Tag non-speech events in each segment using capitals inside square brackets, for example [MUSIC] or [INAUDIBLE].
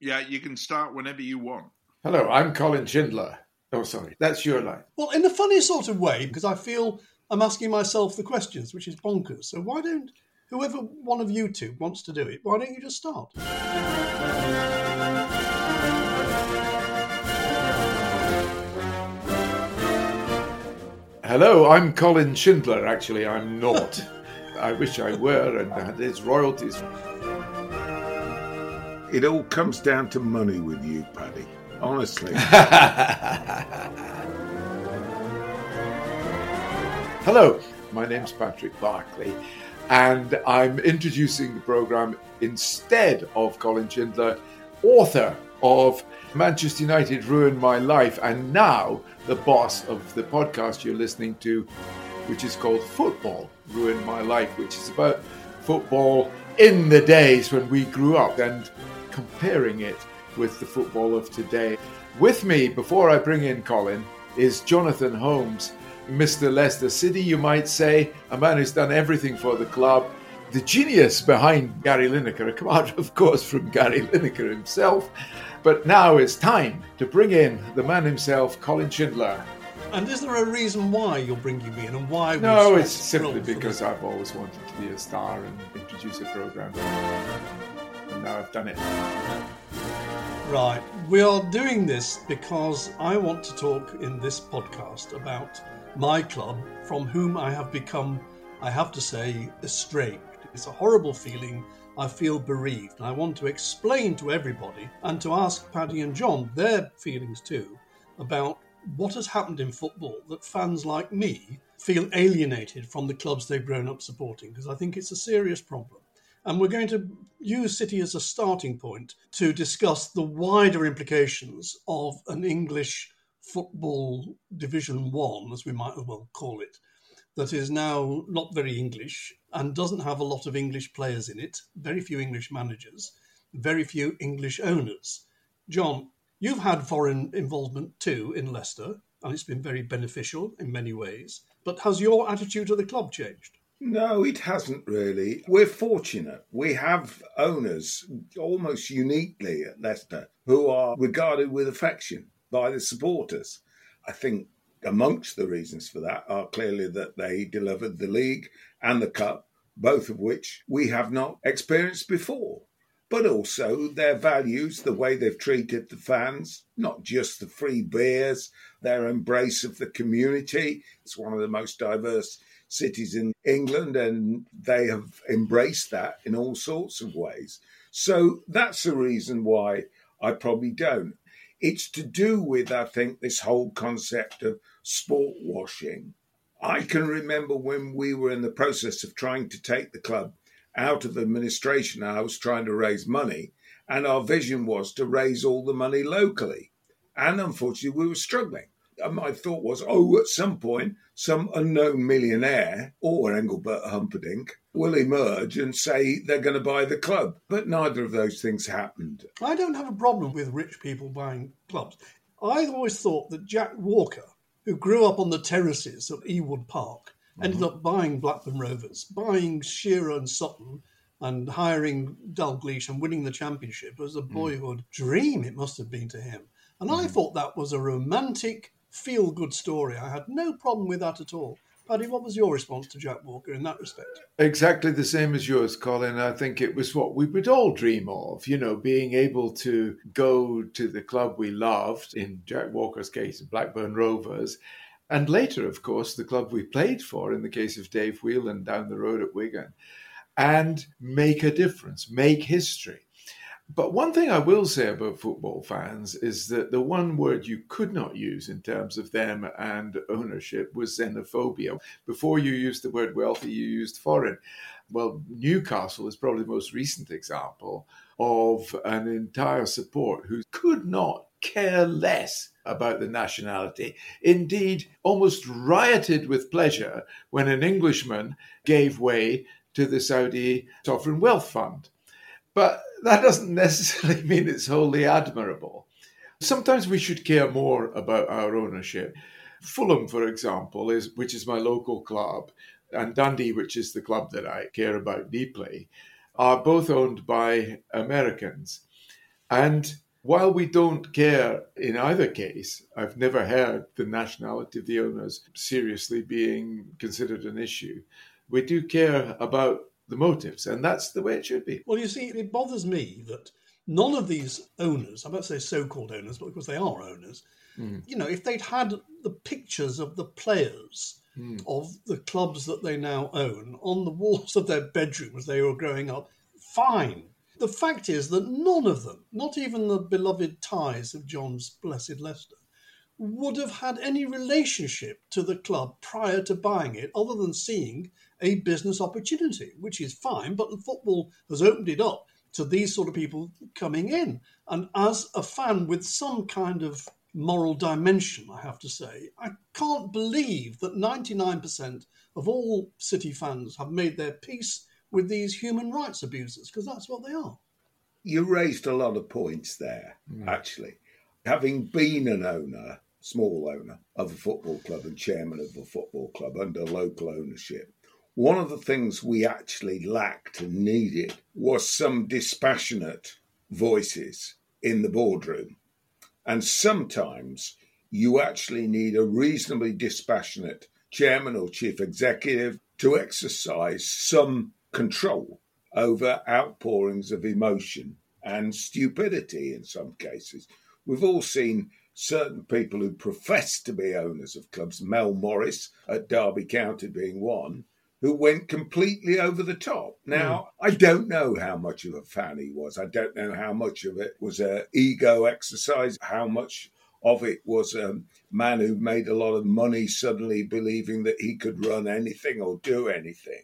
Yeah, you can start whenever you want. Hello, I'm Colin Shindler. Oh, sorry, that's your line. Well, in a funny sort of way, because I feel I'm asking myself the questions, which is bonkers. So why don't whoever one of you two wants to do it, why don't you just start? Hello, I'm Colin Shindler. Actually, I'm not. [LAUGHS] I wish I were and had his royalties. It all comes down to money with you, Paddy. Honestly. [LAUGHS] Hello, my name's Patrick Barclay, and I'm introducing the program instead of Colin Shindler, author of Manchester United Ruined My Life, and now the boss of the podcast you're listening to, which is called Football Ruined My Life, which is about football in the days when we grew up and comparing it with the football of today. With me, before I bring in Colin, is Jonathan Holmes, Mr. Leicester City, you might say, a man who's done everything for the club. The genius behind Gary Lineker, come out, [LAUGHS] of course, from Gary Lineker himself. But now it's time to bring in the man himself, Colin Shindler. And is there a reason why you're bringing me in and why? No, it's simply because? I've always wanted to be a star and introduce a program. Now I've done it. Right. We are doing this because I want to talk in this podcast about my club, from whom I have become, I have to say, estranged. It's a horrible feeling. I feel bereaved. I want to explain to everybody and to ask Paddy and John their feelings too about what has happened in football that fans like me feel alienated from the clubs they've grown up supporting, because I think it's a serious problem. And we're going to use City as a starting point to discuss the wider implications of an English football Division One, as we might as well call it, that is now not very English and doesn't have a lot of English players in it, very few English managers, very few English owners. John, you've had foreign involvement too in Leicester, and it's been very beneficial in many ways. But has your attitude to the club changed? No, it hasn't really. We're fortunate. We have owners, almost uniquely at Leicester, who are regarded with affection by the supporters. I think amongst the reasons for that are clearly that they delivered the league and the cup, both of which we have not experienced before. But also their values, the way they've treated the fans, not just the free beers, their embrace of the community. It's one of the most diverse cities in England, and they have embraced that in all sorts of ways. So that's the reason why I probably don't. It's to do with, I think, this whole concept of sport washing. I can remember when we were in the process of trying to take the club out of administration, I was trying to raise money, and our vision was to raise all the money locally. And unfortunately, we were struggling. And my thought was, oh, at some point, some unknown millionaire or Engelbert Humperdinck will emerge and say they're going to buy the club. But neither of those things happened. I don't have a problem with rich people buying clubs. I always thought that Jack Walker, who grew up on the terraces of Ewood Park, ended mm-hmm. up buying Blackburn Rovers, buying Shearer and Sutton, and hiring Dalglish and winning the championship was a mm. boyhood dream. It must have been to him, and I mm-hmm. thought that was a romantic, feel-good story. I had no problem with that at all. Paddy, what was your response to Jack Walker in that respect? Exactly the same as yours, Colin. I think it was what we would all dream of, you know, being able to go to the club we loved, in Jack Walker's case, Blackburn Rovers, and later, of course, the club we played for, in the case of Dave Whelan down the road at Wigan, and make a difference, make history. But one thing I will say about football fans is that the one word you could not use in terms of them and ownership was xenophobia. Before you used the word wealthy, you used foreign. Well, Newcastle is probably the most recent example of an entire support who could not care less about the nationality. Indeed, almost rioted with pleasure when an Englishman gave way to the Saudi Sovereign Wealth Fund. But that doesn't [LAUGHS] necessarily mean it's wholly admirable. Sometimes we should care more about our ownership. Fulham, for example, is which is my local club, and Dundee, which is the club that I care about deeply, are both owned by Americans. And while we don't care in either case, I've never heard the nationality of the owners seriously being considered an issue. We do care about the motives, and that's the way it should be. Well, you see, it bothers me that none of these owners, I'm about to say so called owners, but because they are owners, mm. you know, if they'd had the pictures of the players mm. of the clubs that they now own on the walls of their bedrooms they were growing up, fine. The fact is that none of them, not even the beloved Thais of John's blessed Leicester, would have had any relationship to the club prior to buying it other than seeing a business opportunity, which is fine, but football has opened it up to these sort of people coming in. And as a fan with some kind of moral dimension, I have to say, I can't believe that 99% of all City fans have made their peace with these human rights abusers, because that's what they are. You raised a lot of points there, mm. actually. Having been an owner, small owner of a football club and chairman of a football club under local ownership, one of the things we actually lacked and needed was some dispassionate voices in the boardroom. And sometimes you actually need a reasonably dispassionate chairman or chief executive to exercise some control over outpourings of emotion and stupidity in some cases. We've all seen certain people who profess to be owners of clubs, Mel Morris at Derby County being one, who went completely over the top. Now, mm. I don't know how much of a fan he was. I don't know how much of it was an ego exercise, how much of it was a man who made a lot of money suddenly believing that he could run anything or do anything.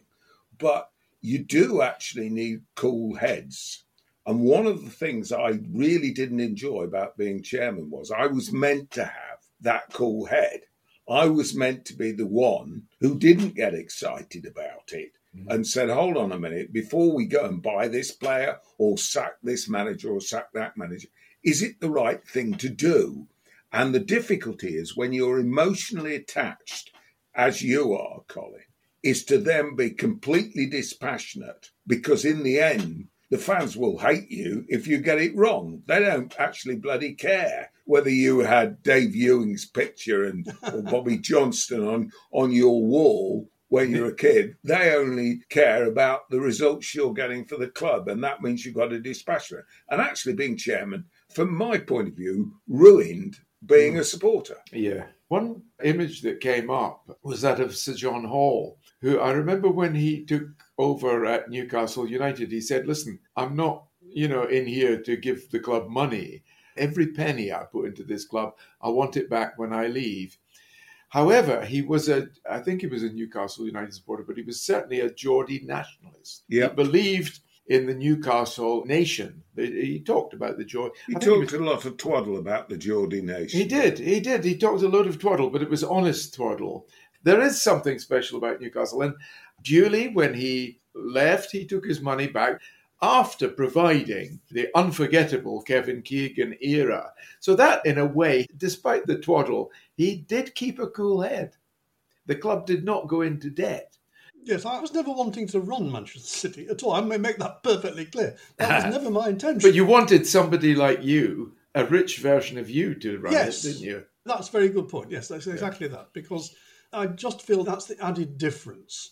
But you do actually need cool heads. And one of the things I really didn't enjoy about being chairman was I was meant to have that cool head. I was meant to be the one who didn't get excited about it mm-hmm. and said, hold on a minute, before we go and buy this player or sack this manager or sack that manager, is it the right thing to do? And the difficulty is when you're emotionally attached, as you are, Colin, is to then be completely dispassionate because in the end, the fans will hate you if you get it wrong. They don't actually bloody care whether you had Dave Ewing's picture and or Bobby [LAUGHS] Johnstone on, on your wall when you're a kid. They only care about the results you're getting for the club, and that means you've got to dispassionate. And actually, being chairman, from my point of view, ruined being hmm. a supporter. Yeah. One image that came up was that of Sir John Hall, who I remember when he took over at Newcastle United, he said, Listen, I'm not, you know, in here to give the club money. Every penny I put into this club, I want it back when I leave. However, he was a, I think he was a Newcastle United supporter, but he was certainly a Geordie nationalist. Yep. He believed in the Newcastle nation. He talked about the Geordie. He talked he was, a lot of twaddle about the Geordie nation. He did. He did. He talked a lot of twaddle, but it was honest twaddle. There is something special about Newcastle. And duly, when he left, he took his money back after providing the unforgettable Kevin Keegan era. So that, in a way, despite the twaddle, he did keep a cool head. The club did not go into debt. Yes, I was never wanting to run Manchester City at all. I may make that perfectly clear. That was [LAUGHS] never my intention. But you wanted somebody like you, a rich version of you, to run yes, it, didn't you? That's a very good point. Yes, that's exactly yeah. that. Because I just feel that's the added difference.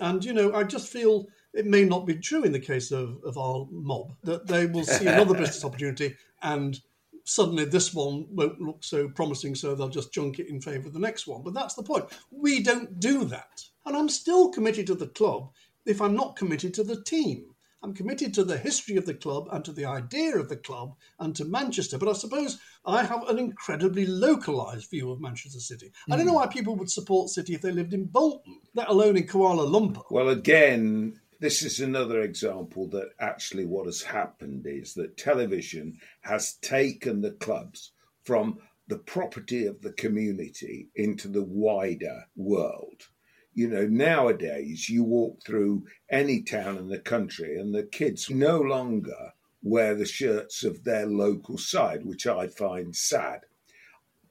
And, you know, I just feel it may not be true in the case of, of our mob, that they will see another business [LAUGHS] opportunity and suddenly this one won't look so promising, so they'll just junk it in favour of the next one. But that's the point. We don't do that. And I'm still committed to the club if I'm not committed to the team. I'm committed to the history of the club and to the idea of the club and to Manchester. But I suppose I have an incredibly localised view of Manchester City. Mm. I don't know hmm. why people would support City if they lived in Bolton, let alone in Kuala Lumpur. Well, again, this is another example that actually what has happened is that television has taken the clubs from the property of the community into the wider world you know, nowadays you walk through any town in the country and the kids no longer wear the shirts of their local side, which I find sad.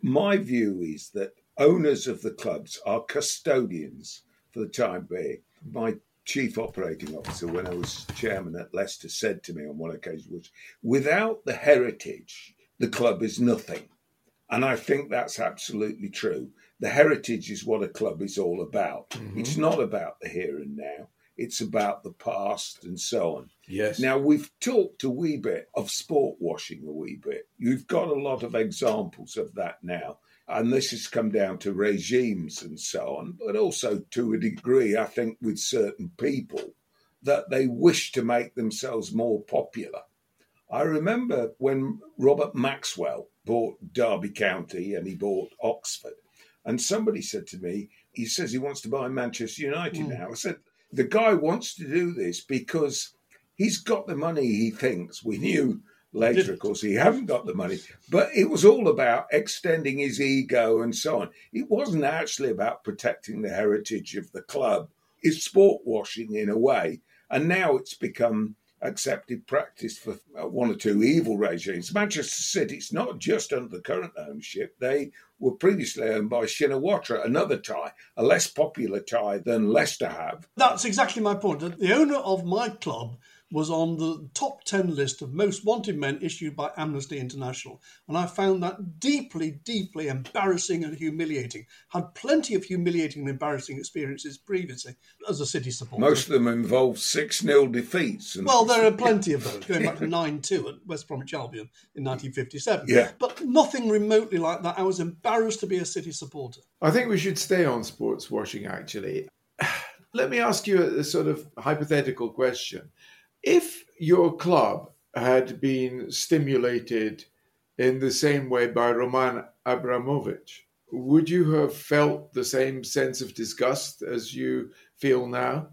My view is that owners of the clubs are custodians for the time being. My chief operating officer when I was chairman at Leicester said to me on one occasion without the heritage, the club is nothing. And I think that's absolutely true. The heritage is what a club is all about. Mm-hmm. It's not about the here and now. It's about the past and so on. Yes. Now we've talked a wee bit of sport washing a wee bit. You've got a lot of examples of that now. And this has come down to regimes and so on, but also to a degree, I think, with certain people that they wish to make themselves more popular. I remember when Robert Maxwell bought Derby County and he bought Oxford, and somebody said to me, he says he wants to buy Manchester United mm. now. I said, the guy wants to do this because he's got the money he thinks. We knew later, of course, he hadn't got the money, but it was all about extending his ego and so on. It wasn't actually about protecting the heritage of the club. It's sport washing in a way. And now it's become accepted practice for uh, one or two evil regimes. Manchester City, it's not just under the current ownership. They were previously owned by Shinawatra, another Thai, a less popular Thai than Leicester have. That's exactly my point. The owner of my club was on the top 10 list of most wanted men issued by Amnesty International. And I found that deeply, deeply embarrassing and humiliating. Had plenty of humiliating and embarrassing experiences previously as a City supporter. Most of them involved 6 0 defeats. And... Well, there are plenty of those, going back to 9 2 at West Bromwich Albion in 1957. Yeah. But nothing remotely like that. I was embarrassed to be a City supporter. I think we should stay on sports washing, actually. [SIGHS] Let me ask you a, a sort of hypothetical question. If your club had been stimulated in the same way by Roman Abramovich, would you have felt the same sense of disgust as you feel now?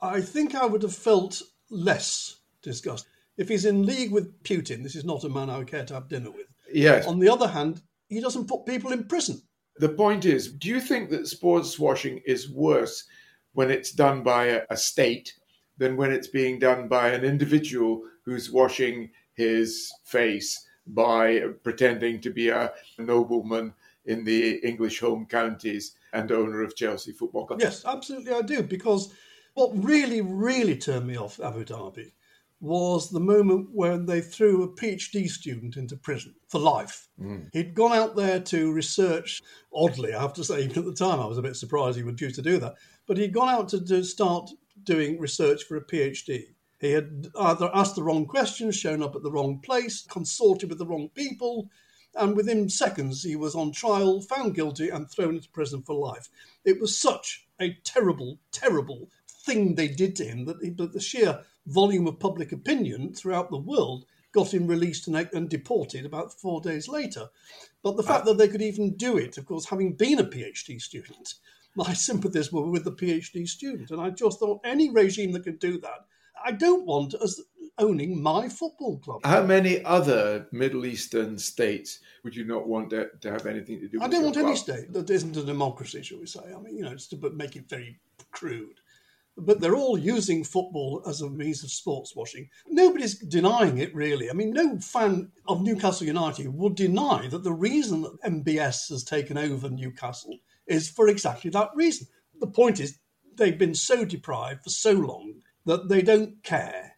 I think I would have felt less disgust. If he's in league with Putin, this is not a man I would care to have dinner with. Yes. On the other hand, he doesn't put people in prison. The point is, do you think that sports washing is worse when it's done by a, a state than when it's being done by an individual who's washing his face by pretending to be a nobleman in the English home counties and owner of Chelsea Football Club. Yes, absolutely, I do. Because what really, really turned me off Abu Dhabi was the moment when they threw a PhD student into prison for life. Mm. He'd gone out there to research, oddly, I have to say, even [LAUGHS] at the time I was a bit surprised he would choose to do that, but he'd gone out to, to start doing research for a PhD. He had either asked the wrong questions, shown up at the wrong place, consorted with the wrong people, and within seconds he was on trial, found guilty, and thrown into prison for life. It was such a terrible, terrible thing they did to him that, he, that the sheer volume of public opinion throughout the world got him released and, and deported about four days later. But the fact uh, that they could even do it, of course, having been a PhD student, my [LAUGHS] sympathies were with the PhD student. And I just thought any regime that can do that, I don't want as owning my football club. How many other Middle Eastern states would you not want to, to have anything to do with? I don't want club? any state that isn't a democracy, shall we say. I mean, you know, it's to make it very crude. But they're all using football as a means of sports washing. Nobody's denying it, really. I mean, no fan of Newcastle United would deny that the reason that MBS has taken over Newcastle is for exactly that reason. The point is, they've been so deprived for so long that they don't care.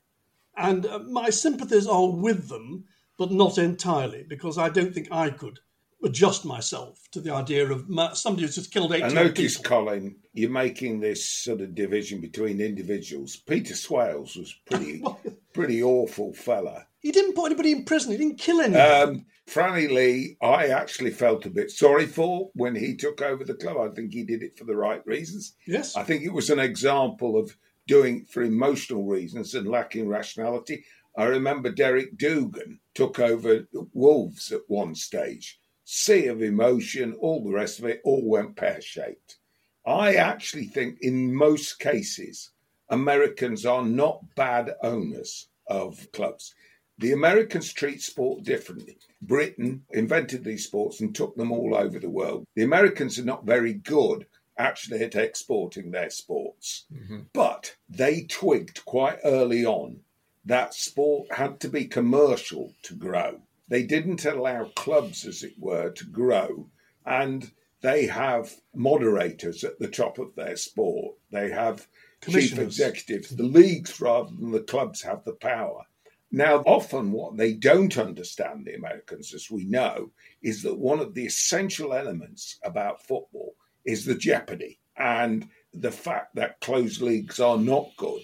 And uh, my sympathies are with them, but not entirely, because I don't think I could adjust myself to the idea of somebody who's just killed 18 I notice, people. Colin, you're making this sort of division between individuals. Peter Swales was pretty, [LAUGHS] pretty awful fella. He didn't put anybody in prison. He didn't kill anyone. Um, Franny Lee, I actually felt a bit sorry for when he took over the club. I think he did it for the right reasons. Yes. I think it was an example of doing it for emotional reasons and lacking rationality. I remember Derek Dougan took over Wolves at one stage. Sea of emotion, all the rest of it, all went pear shaped. I actually think in most cases, Americans are not bad owners of clubs. The Americans treat sport differently. Britain invented these sports and took them all over the world. The Americans are not very good actually at exporting their sports, mm-hmm. but they twigged quite early on that sport had to be commercial to grow. They didn't allow clubs, as it were, to grow. And they have moderators at the top of their sport. They have chief executives. The leagues, rather than the clubs, have the power. Now, often what they don't understand, the Americans, as we know, is that one of the essential elements about football is the jeopardy and the fact that closed leagues are not good.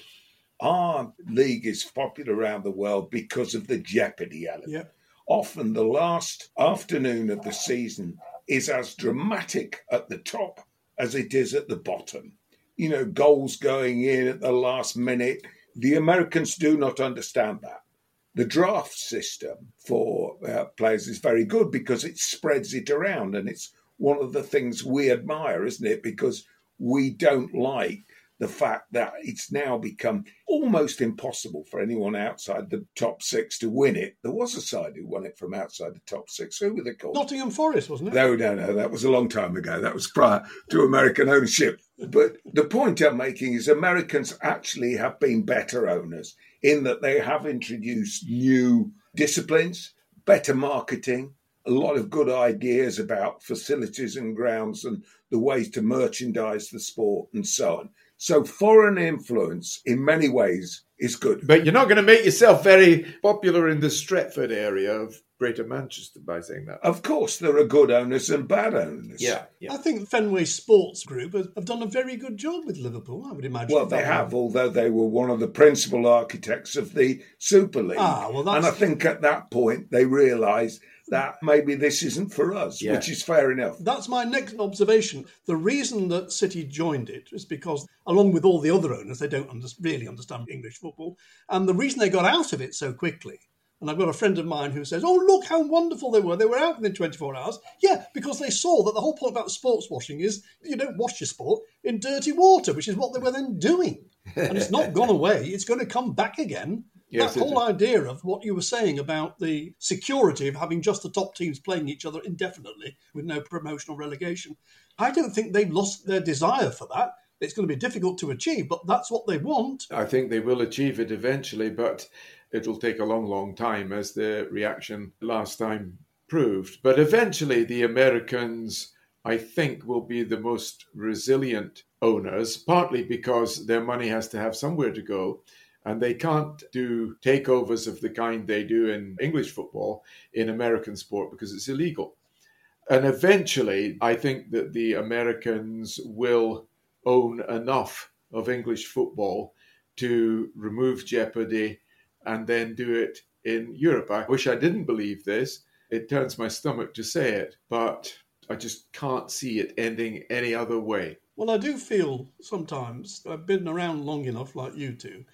Our league is popular around the world because of the jeopardy element. Yep. Often the last afternoon of the season is as dramatic at the top as it is at the bottom. You know, goals going in at the last minute. The Americans do not understand that. The draft system for uh, players is very good because it spreads it around, and it's one of the things we admire, isn't it? Because we don't like the fact that it's now become almost impossible for anyone outside the top six to win it. There was a side who won it from outside the top six. Who were they called? Nottingham Forest, wasn't it? No, no, no. That was a long time ago. That was prior to American ownership. But the point I'm making is Americans actually have been better owners in that they have introduced new disciplines, better marketing, a lot of good ideas about facilities and grounds and the ways to merchandise the sport and so on. So foreign influence in many ways is good. But you're not going to make yourself very popular in the Stretford area of Greater Manchester by saying that. Of course, there are good owners and bad owners. Yeah. yeah. I think Fenway Sports Group have done a very good job with Liverpool, I would imagine. Well, they have, although they were one of the principal architects of the Super League. Ah, well, that's... And I think at that point they realised that maybe this isn't for us, yeah. which is fair enough. That's my next observation. The reason that City joined it is because, along with all the other owners, they don't under- really understand English football. And the reason they got out of it so quickly and I've got a friend of mine who says, Oh, look how wonderful they were. They were out within 24 hours. Yeah, because they saw that the whole point about sports washing is you don't wash your sport in dirty water, which is what they were then doing. And it's not gone away, it's going to come back again. Yes, that whole idea of what you were saying about the security of having just the top teams playing each other indefinitely with no promotional relegation, I don't think they've lost their desire for that. It's going to be difficult to achieve, but that's what they want. I think they will achieve it eventually, but it'll take a long, long time, as the reaction last time proved. But eventually, the Americans, I think, will be the most resilient owners, partly because their money has to have somewhere to go and they can't do takeovers of the kind they do in English football in American sport because it's illegal. And eventually, I think that the Americans will own enough of English football to remove jeopardy and then do it in Europe. I wish I didn't believe this. It turns my stomach to say it, but I just can't see it ending any other way. Well, I do feel sometimes, I've been around long enough, like you two,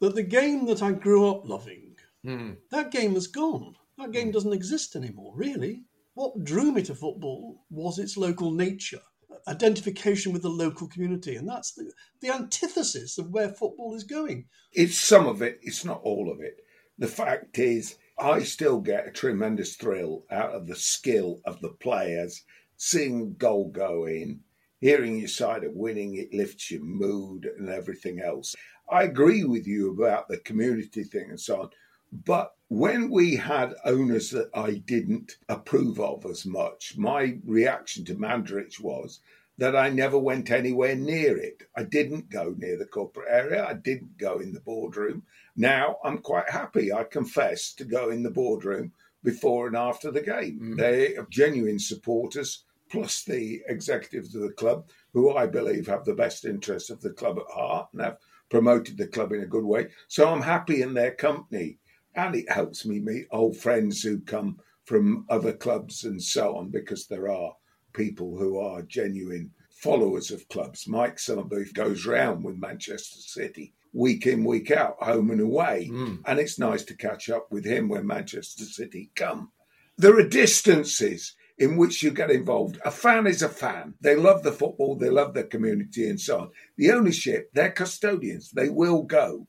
that the game that I grew up loving, mm. that game has gone. That game doesn't exist anymore, really. What drew me to football was its local nature, identification with the local community, and that's the, the antithesis of where football is going. It's some of it, it's not all of it. The fact is, I still get a tremendous thrill out of the skill of the players, seeing a goal go in, hearing your side of winning, it lifts your mood and everything else. I agree with you about the community thing and so on. But when we had owners that I didn't approve of as much, my reaction to Mandaric was that I never went anywhere near it. I didn't go near the corporate area. I didn't go in the boardroom. Now I'm quite happy, I confess, to go in the boardroom before and after the game. Mm. They are genuine supporters, plus the executives of the club, who I believe have the best interests of the club at heart and have promoted the club in a good way. So I'm happy in their company. And it helps me meet old friends who come from other clubs and so on, because there are people who are genuine followers of clubs. Mike Summerbee goes round with Manchester City week in, week out, home and away. Mm. And it's nice to catch up with him when Manchester City come. There are distances in which you get involved. A fan is a fan. They love the football, they love their community, and so on. The ownership, they're custodians. They will go.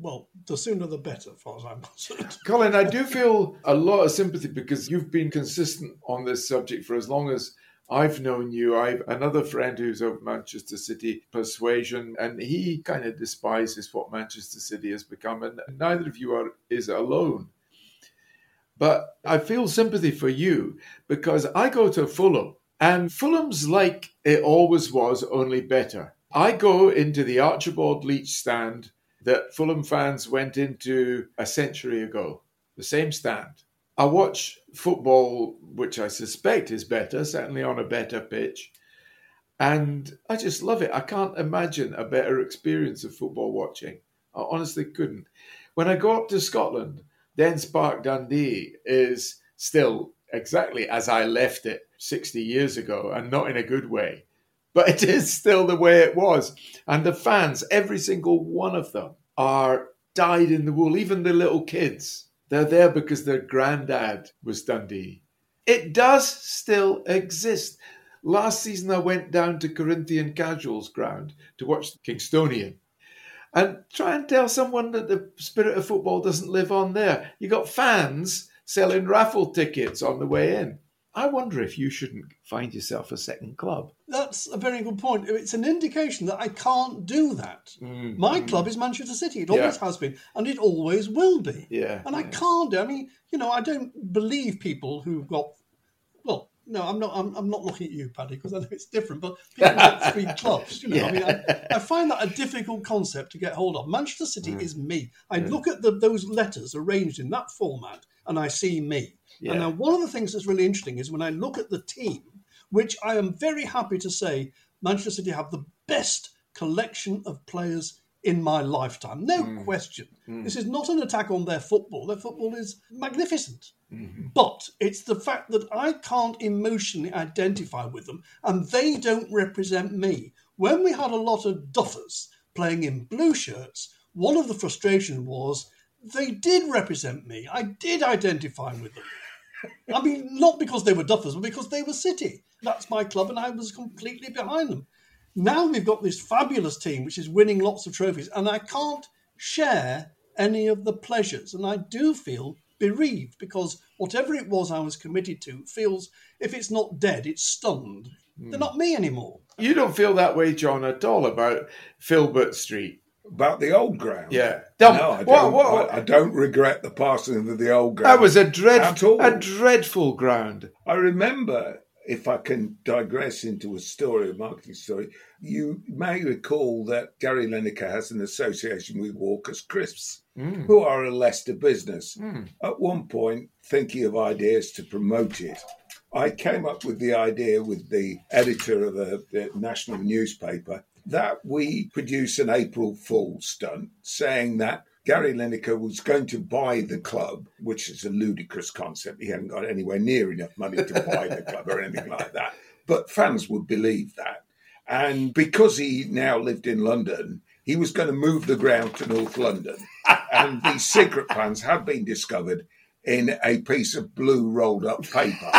Well, the sooner the better, as far as I'm [LAUGHS] concerned. Colin, I do feel a lot of sympathy because you've been consistent on this subject for as long as I've known you. I've another friend who's of Manchester City persuasion, and he kind of despises what Manchester City has become, and neither of you are is alone. But I feel sympathy for you because I go to Fulham and Fulham's like it always was, only better. I go into the Archibald Leitch stand that Fulham fans went into a century ago, the same stand. I watch football, which I suspect is better, certainly on a better pitch. And I just love it. I can't imagine a better experience of football watching. I honestly couldn't. When I go up to Scotland, Dens Park Dundee is still exactly as I left it 60 years ago, and not in a good way. But it is still the way it was. And the fans, every single one of them, are dyed in the wool, even the little kids. They're there because their granddad was Dundee. It does still exist. Last season, I went down to Corinthian Casuals ground to watch Kingstonian. And try and tell someone that the spirit of football doesn't live on there. You got fans selling raffle tickets on the way in. I wonder if you shouldn't find yourself a second club. That's a very good point. It's an indication that I can't do that. Mm. My club is Manchester City. It always Yeah. has been, and it always will be. Yeah, And I can't do. I mean, you know, I don't believe people who've got. Well, no, I'm not. I'm, I'm not looking at you, Paddy, because I know it's different. But people got three [LAUGHS] clubs. You know, I mean, I, I find that a difficult concept to get hold of. Manchester City Mm. is me. I look at the, those letters arranged in that format, and I see me. Yeah. And now, one of the things that's really interesting is when I look at the team, which I am very happy to say Manchester City have the best collection of players in my lifetime. No mm. question. Mm. This is not an attack on their football. Their football is magnificent. Mm-hmm. But it's the fact that I can't emotionally identify with them and they don't represent me. When we had a lot of duffers playing in blue shirts, one of the frustrations was they did represent me. I did identify with them. I mean, not because they were duffers, but because they were City. That's my club, and I was completely behind them. Now we've got this fabulous team which is winning lots of trophies, and I can't share any of the pleasures. And I do feel bereaved because whatever it was I was committed to feels, if it's not dead, it's stunned. They're hmm. not me anymore. You don't feel that way, John, at all about Filbert Street. About the old ground. Yeah. No, I don't, what- I, I don't regret the passing of the old ground. that was a At dread, all. a dreadful ground. I remember, if I can digress into a story, a marketing story, you may recall that Gary Lineker has an association with Walker's Crisps, mm. who are a Leicester business. Mm. At one point, thinking of ideas to promote it, I came up with the idea with the editor of a, the national newspaper that we produce an April Fool stunt saying that Gary Lineker was going to buy the club, which is a ludicrous concept. He hadn't got anywhere near enough money to buy the club or anything like that. But fans would believe that. And because he now lived in London, he was going to move the ground to North London. And these secret plans have been discovered in a piece of blue rolled up paper.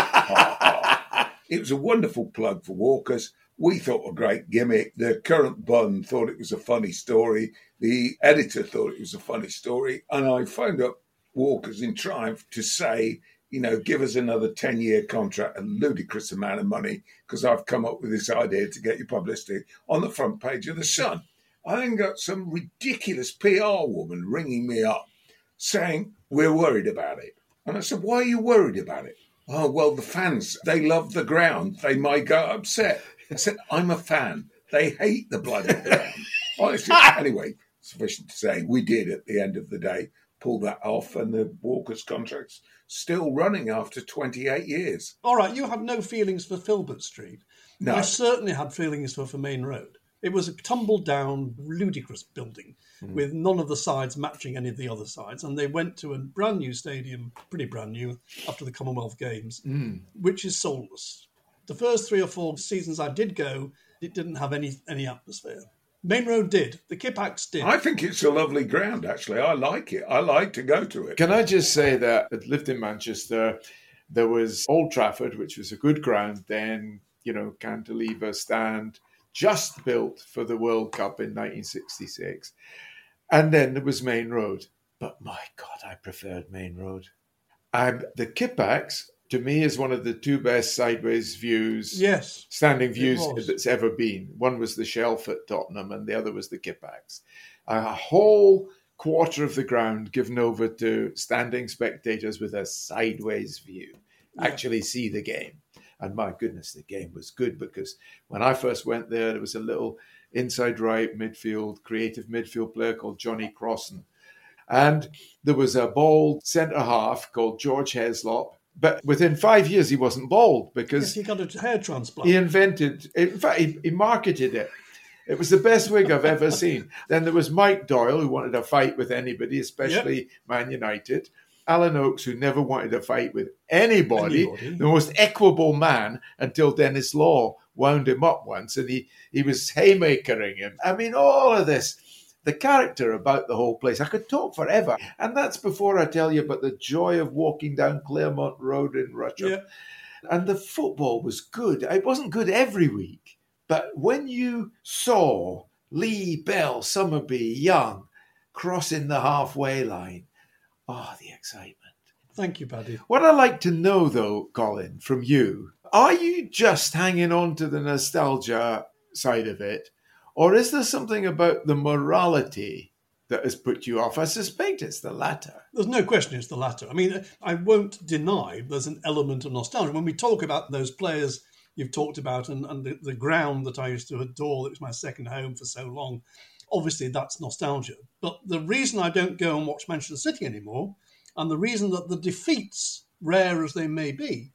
It was a wonderful plug for Walkers. We thought a great gimmick. The current bun thought it was a funny story. The editor thought it was a funny story. And I phoned up Walkers in triumph to say, you know, give us another 10 year contract, a ludicrous amount of money, because I've come up with this idea to get your publicity on the front page of The Sun. I then got some ridiculous PR woman ringing me up saying, We're worried about it. And I said, Why are you worried about it? Oh, well, the fans, they love the ground. They might go upset. I said, I'm a fan. They hate the bloody ground. [LAUGHS] Honestly, anyway, sufficient to say, we did at the end of the day pull that off, and the Walker's contract's still running after 28 years. All right, you had no feelings for Filbert Street. No. I certainly had feelings for, for Maine Road. It was a tumbled down, ludicrous building hmm. with none of the sides matching any of the other sides. And they went to a brand new stadium, pretty brand new, after the Commonwealth Games, hmm. which is soulless. The first three or four seasons I did go, it didn't have any any atmosphere. Maine Road did. The Kippax did. I think it's a lovely ground, actually. I like it. I like to go to it. Can I just say that I lived in Manchester. There was Old Trafford, which was a good ground then, you know, cantilever stand, just built for the World Cup in 1966. And then there was Maine Road. But my God, I preferred Maine Road. And the Kippax, to me, is one of the two best sideways views yes. standing views that's ever been. One was the Shelf at Tottenham, and the other was the Kippax. A whole quarter of the ground given over to standing spectators with a sideways view, actually see the game. And my goodness, the game was good because when I first went there, there was a little inside right midfield, creative midfield player called Johnny Crossan. And there was a bald centre half called George Heslop. But within five years, he wasn't bald because Yes, he got a hair transplant. he invented, in fact, he, he marketed it. It was the best wig I've ever [LAUGHS] seen. Then there was Mike Doyle, who wanted to fight with anybody, especially Man United. Alan Oakes, who never wanted to fight with anybody, Anybody. the most equable man until Denis Law wound him up once and he, he was haymakering him. I mean, all of this, the character about the whole place, I could talk forever. And that's before I tell you about the joy of walking down Claremont Road in Rusholme. Yeah. And the football was good. It wasn't good every week, but when you saw Lee, Bell, Summerbee, Young crossing the halfway line, oh, the excitement. Thank you, Buddy. What I'd like to know, though, Colin, from you, are you just hanging on to the nostalgia side of it, or is there something about the morality that has put you off? I suspect it's the latter. There's no question it's the latter. I mean, I won't deny there's an element of nostalgia. When we talk about those players you've talked about and, and the, the ground that I used to adore, that was my second home for so long, obviously that's nostalgia. But the reason I don't go and watch Manchester City anymore, and the reason that the defeats, rare as they may be,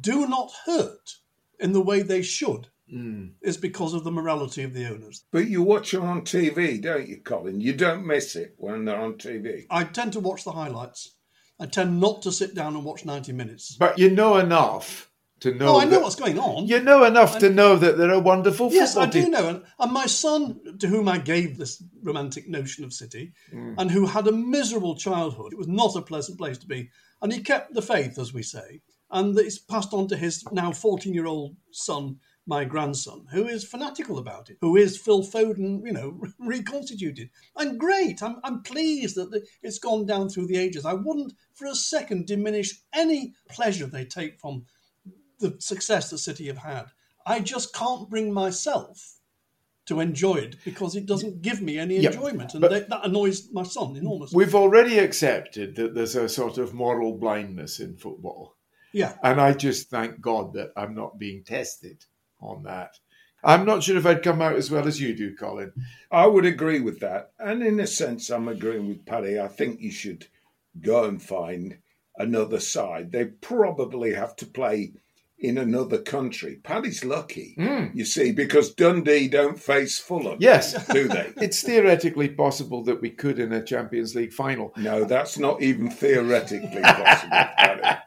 do not hurt in the way they should, is because of the morality of the owners. But you watch them on TV, don't you, Colin? You don't miss it when they're on TV. I tend to watch the highlights. I tend not to sit down and watch 90 minutes. But you know enough to know. Oh, I know that- what's going on. You know enough to know that they're a wonderful Yes, I do team. know. And, and my son, to whom I gave this romantic notion of City, Mm. and who had a miserable childhood, it was not a pleasant place to be. And he kept the faith, as we say. And it's passed on to his now 14 year old son, my grandson, who is fanatical about it, who is Phil Foden, you know, [LAUGHS] reconstituted. And great. I'm, I'm pleased that the, it's gone down through the ages. I wouldn't for a second diminish any pleasure they take from the success that City have had. I just can't bring myself to enjoy it because it doesn't give me any Yeah, enjoyment, and that, that annoys my son enormously. We've already accepted that there's a sort of moral blindness in football. yeah, And I just thank God that I'm not being tested on that. I'm not sure if I'd come out as well as you do, Colin. I would agree with that. And in a sense, I'm agreeing with Paddy. I think you should go and find another side. They probably have to play in another country. Paddy's lucky, hmm. you see, because Dundee don't face Fulham. Yes. Do they? [LAUGHS] It's theoretically possible that we could in a Champions League final. No, that's not even theoretically [LAUGHS] possible.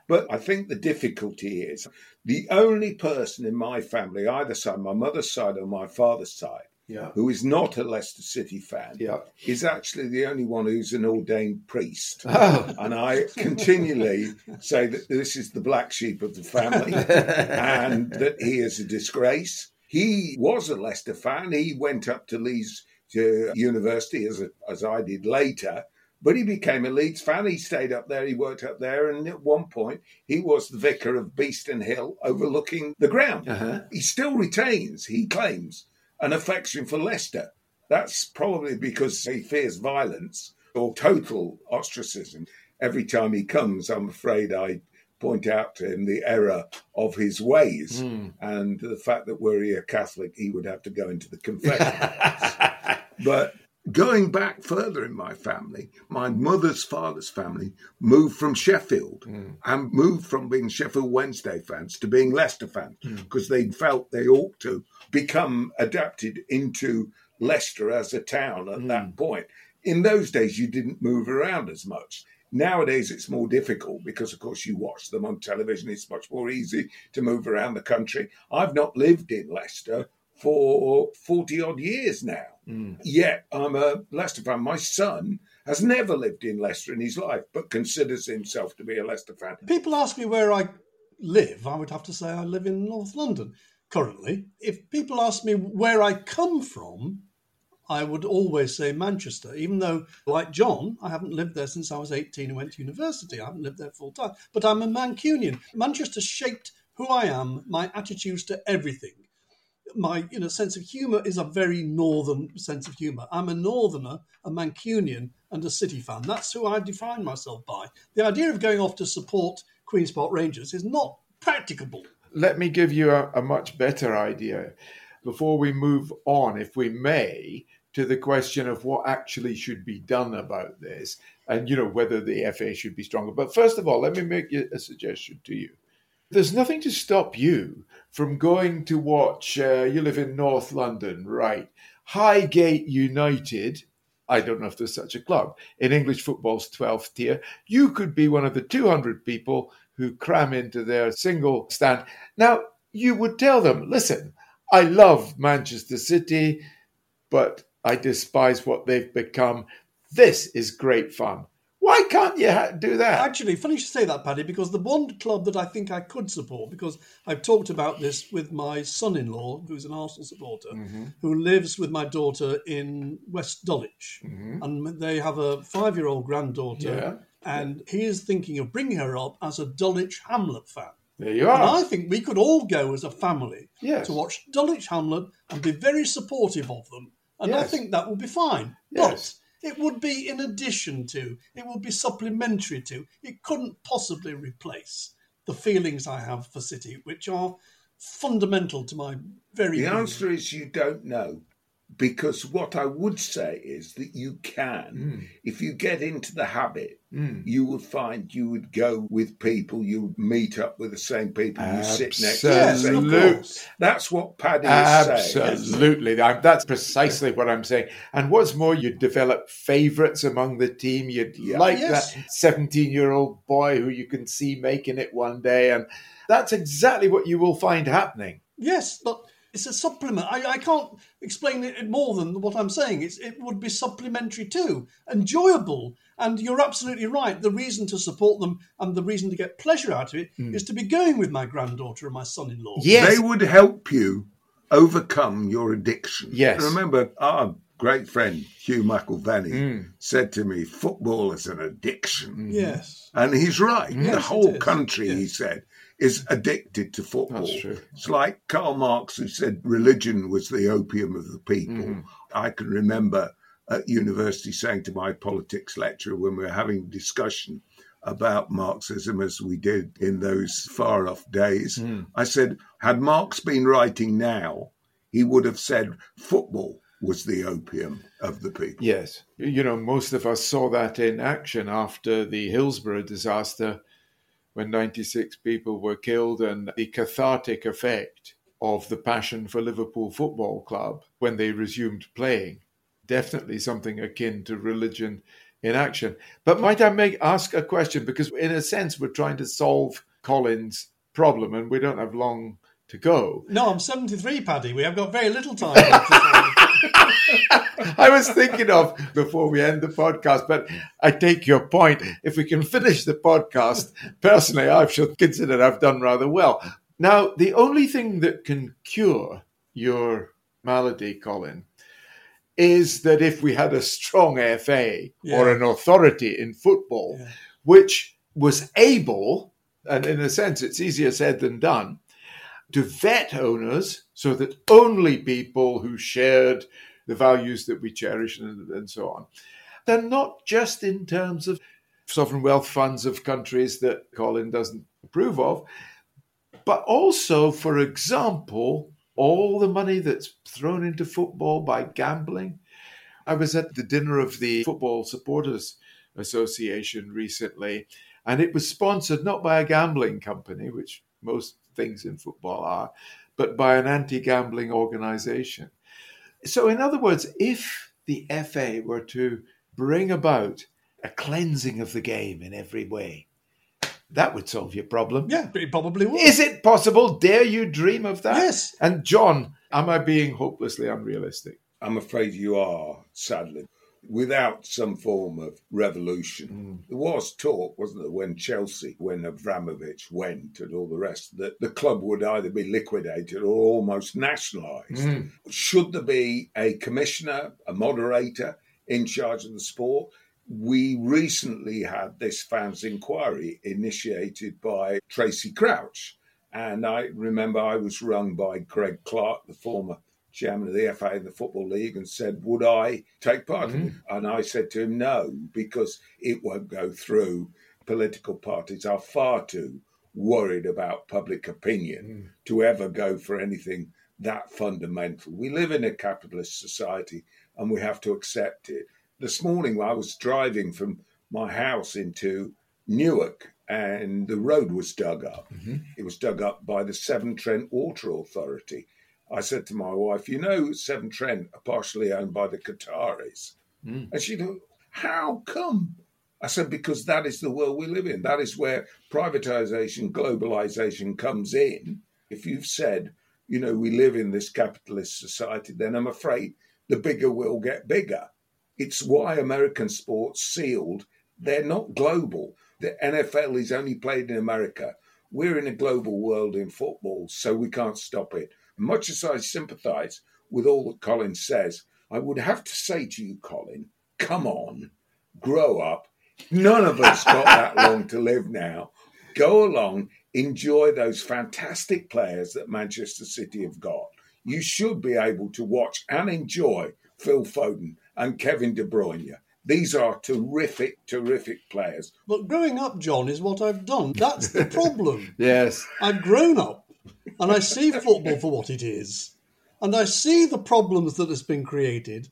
But I think the difficulty is the only person in my family, either side, my mother's side or my father's side, Yeah. who is not a Leicester City fan, Yeah. is actually the only one who's an ordained priest. [LAUGHS] Oh. And I continually say that this is the black sheep of the family [LAUGHS] and that he is a disgrace. He was a Leicester fan. He went up to Leeds to university as, a, as I did later, but he became a Leeds fan. He stayed up there, he worked up there, and at one point he was the vicar of Beeston Hill overlooking the ground. Uh-huh. He still retains, he claims, an affection for Leicester. That's probably because he fears violence or total ostracism. Every time he comes, I'm afraid I point out to him the error of his ways hmm. and the fact that were he a Catholic, he would have to go into the confession. [LAUGHS] but going back further in my family, my mother's father's family moved from Sheffield hmm. and moved from being Sheffield Wednesday fans to being Leicester fans hmm. because they felt they ought to become adapted into Leicester as a town at that hmm. point. In those days, you didn't move around as much. Nowadays, it's more difficult because, of course, you watch them on television. It's much more easy to move around the country. I've not lived in Leicester for 40 odd years now. Hmm. Yet I'm a Leicester fan. My son has never lived in Leicester in his life, but considers himself to be a Leicester fan. people ask me where I live. I would have to say I live in North London currently. If people ask me where I come from, I would always say Manchester, even though, like John, I haven't lived there since I was 18 and went to university. I haven't lived there full time. But I'm a Mancunian. Manchester shaped who I am, my attitudes to everything. My you know sense of humour is a very northern sense of humour. I'm a northerner, a Mancunian, and a City fan. That's who I define myself by. The idea of going off to support Queen's Park Rangers is not practicable. Let me give you a, a much better idea. before we move on, if we may, to the question of what actually should be done about this and, you know, whether the FA should be stronger. But first of all, let me make a suggestion to you. There's nothing to stop you from going to watch, uh, you live in North London, right? Highgate United I don't know if there's such a club. In English football's 12th tier, you could be one of the 200 people who cram into their single stand. Now, you would tell them, listen, I love Manchester City, but I despise what they've become. This is great fun. Why can't you ha- do that? Actually, funny you say that, Paddy, because the one club that I think I could support, because I've talked about this with my son-in-law, who's an Arsenal supporter, mm-hmm. who lives with my daughter in West Dulwich, mm-hmm. and they have a five-year-old granddaughter, yeah. and he is thinking of bringing her up as a Dulwich Hamlet fan. There you are. And I think we could all go as a family yes. to watch Dulwich Hamlet and be very supportive of them, and yes. I think that will be fine. Yes. But it would be in addition to, it would be supplementary to, it couldn't possibly replace the feelings I have for City, which are fundamental to my very. The being. answer is you don't know because what I would say is that you can, mm. if you get into the habit, mm. you would find you would go with people, you would meet up with the same people, you sit next to the same people. That's what Paddy is saying. Absolutely. That's precisely what I'm saying. And what's more, you'd develop favourites among the team. You'd yeah. like yes. that 17 year old boy who you can see making it one day. And that's exactly what you will find happening. Yes, but it's a supplement. I, I can't explain it more than what I'm saying. It's, it would be supplementary too, enjoyable. And you're absolutely right. The reason to support them and the reason to get pleasure out of it mm. is to be going with my granddaughter and my son-in-law. Yes, they would help you overcome your addiction. Yes, remember our great friend Hugh McIlvanney mm. said to me, "Football is an addiction." Yes, and he's right. Yes, the whole country, yes. he said, is addicted to football. That's true. It's like Karl Marx, who said religion was the opium of the people. Mm-hmm. I can remember at university saying to my politics lecturer when we were having a discussion about Marxism as we did in those far off days, mm. I said, had Marx been writing now, he would have said football was the opium of the people. Yes. You know, most of us saw that in action after the Hillsborough disaster when 96 people were killed and the cathartic effect of the passion for Liverpool Football Club when they resumed playing. Definitely something akin to religion in action. But might I make ask a question? Because in a sense we're trying to solve Colin's problem and we don't have long to go. No, I'm 73, Paddy. We have got very little time. [LAUGHS] I was thinking of before we end the podcast, but I take your point. If we can finish the podcast, personally, I should consider I've done rather well. Now, the only thing that can cure your malady, Colin, is that if we had a strong FA yeah. or an authority in football, yeah. which was able, and in a sense, it's easier said than done, to vet owners so that only people who shared the values that we cherish and, and so on. They're not just in terms of sovereign wealth funds of countries that Colin doesn't approve of, but also, for example, all the money that's thrown into football by gambling. I was at the dinner of the Football Supporters Association recently, and it was sponsored not by a gambling company, which most things in football are, but by an anti gambling organization. So, in other words, if the FA were to bring about a cleansing of the game in every way, that would solve your problem. Yeah, it probably would. Is it possible? Dare you dream of that? Yes. And John, am I being hopelessly unrealistic? I'm afraid you are, sadly without some form of revolution. Mm. There was talk, wasn't there, when Chelsea, when Abramovich went and all the rest, that the club would either be liquidated or almost nationalised. Mm. Should there be a commissioner, a moderator in charge of the sport? We recently had this fans inquiry initiated by Tracey Crouch. And I remember I was rung by Greg Clarke, the former chairman of the FA and the Football League and said, Would I take part mm-hmm. in it? And I said to him, No, because it won't go through. Political parties are far too worried about public opinion mm. to ever go for anything that fundamental. We live in a capitalist society and we have to accept it. This morning, I was driving from my house into Newark and the road was dug up. Mm-hmm. It was dug up by the Severn Trent Water Authority. I said to my wife, You know, Severn Trent are partially owned by the Qataris. Mm. And she said, How come? I said, Because that is the world we live in. That is where privatization, globalization comes in. If you've said, you know, we live in this capitalist society, then I'm afraid the bigger will get bigger. It's why American sports sealed. They're not global. The NFL is only played in America. We're in a global world in football, so we can't stop it. Much as I sympathise with all that Colin says, I would have to say to you, Colin, come on, grow up. None of us got that [LAUGHS] long to live now. Go along, enjoy those fantastic players that Manchester City have got. You should be able to watch and enjoy Phil Foden and Kevin De Bruyne. These are terrific, terrific players. But growing up, John, is what I've done. That's the problem. [LAUGHS] yes. I've grown up and I see football for what it is. And I see the problems that has been created,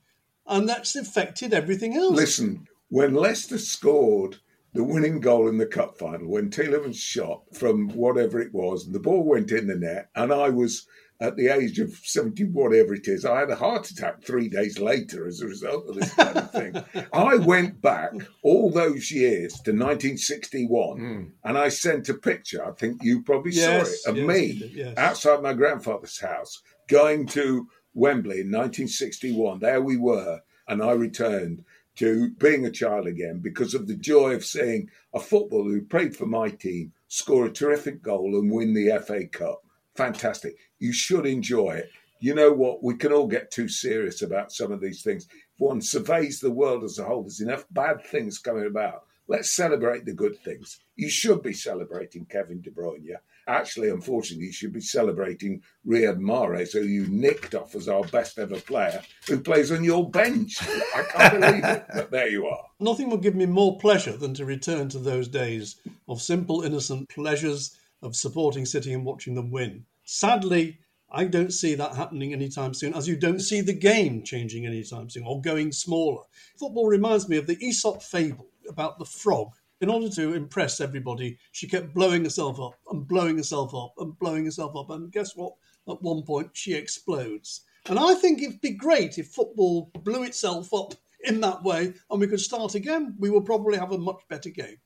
and that's affected everything else. Listen, when Leicester scored the winning goal in the cup final, when Taylor Tielemans shot from whatever it was, and the ball went in the net, and I was at the age of 70, whatever it is, I had a heart attack three days later as a result of this kind of thing. [LAUGHS] I went back all those years to 1961 mm. and I sent a picture, I think you probably yes, saw it, of yes, me yes. outside my grandfather's house going to Wembley in 1961. There we were, and I returned to being a child again because of the joy of seeing a footballer who played for my team score a terrific goal and win the FA Cup fantastic. You should enjoy it. You know what? We can all get too serious about some of these things. If one surveys the world as a whole, there's enough bad things coming about. Let's celebrate the good things. You should be celebrating Kevin De Bruyne. Actually, unfortunately, you should be celebrating Riyad Mahrez, who you nicked off as our best ever player, who plays on your bench. I can't believe it, but there you are. Nothing would give me more pleasure than to return to those days of simple, innocent pleasures of supporting City and watching them win. Sadly, I don't see that happening anytime soon, as you don't see the game changing anytime soon or going smaller. Football reminds me of the Aesop fable about the frog. In order to impress everybody, she kept blowing herself up and blowing herself up and blowing herself up. And guess what? At one point, she explodes. And I think it'd be great if football blew itself up in that way and we could start again. We would probably have a much better game.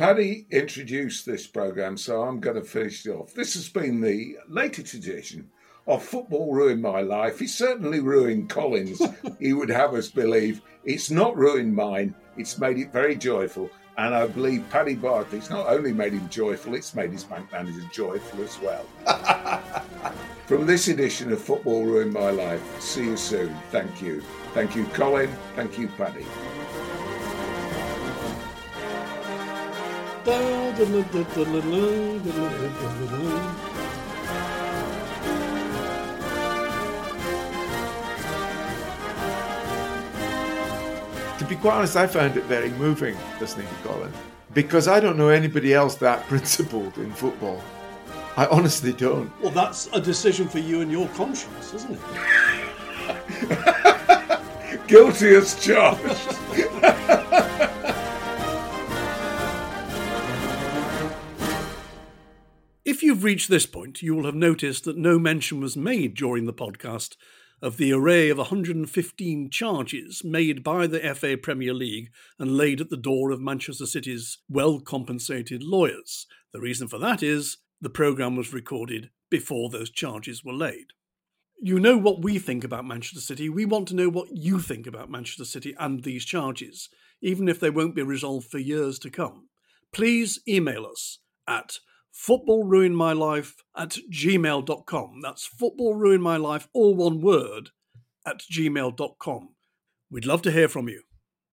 Paddy introduced this programme, so I'm going to finish it off. This has been the latest edition of Football Ruined My Life. He certainly ruined Colin's, [LAUGHS] he would have us believe. It's not ruined mine, it's made it very joyful. And I believe Paddy Barclay's not only made him joyful, it's made his bank manager joyful as well. [LAUGHS] From this edition of Football Ruined My Life, see you soon. Thank you. Thank you, Colin. Thank you, Paddy. To be quite honest, I found it very moving listening to Colin because I don't know anybody else that [LAUGHS] principled in football. I honestly don't. Well, that's a decision for you and your conscience, isn't it? [LAUGHS] Guilty as charged. [LAUGHS] you've reached this point, you will have noticed that no mention was made during the podcast of the array of 115 charges made by the FA Premier League and laid at the door of Manchester City's well compensated lawyers. The reason for that is the programme was recorded before those charges were laid. You know what we think about Manchester City. We want to know what you think about Manchester City and these charges, even if they won't be resolved for years to come. Please email us at footballruinmylife at gmail.com. That's football ruined my life, all one word, at gmail.com. We'd love to hear from you.